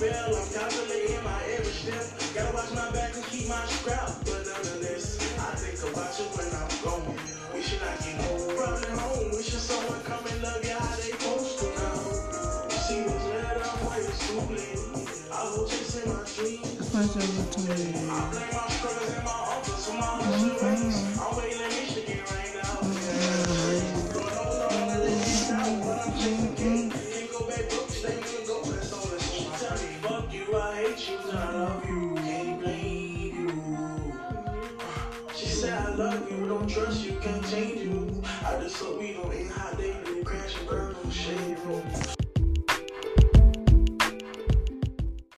real. I'm constantly in my every step. Gotta watch my back and keep my scrap. But nonetheless, I think about you when I'm going. We should not get home. problem home. We should someone come and love you how they supposed to now. You see what's led up when it's too late. I was chasing my dreams. I blame my struggles and my I you, I love you, can't blame you. She said I love you, don't trust you, can't change you. I just hope we don't end hot day and crash and burn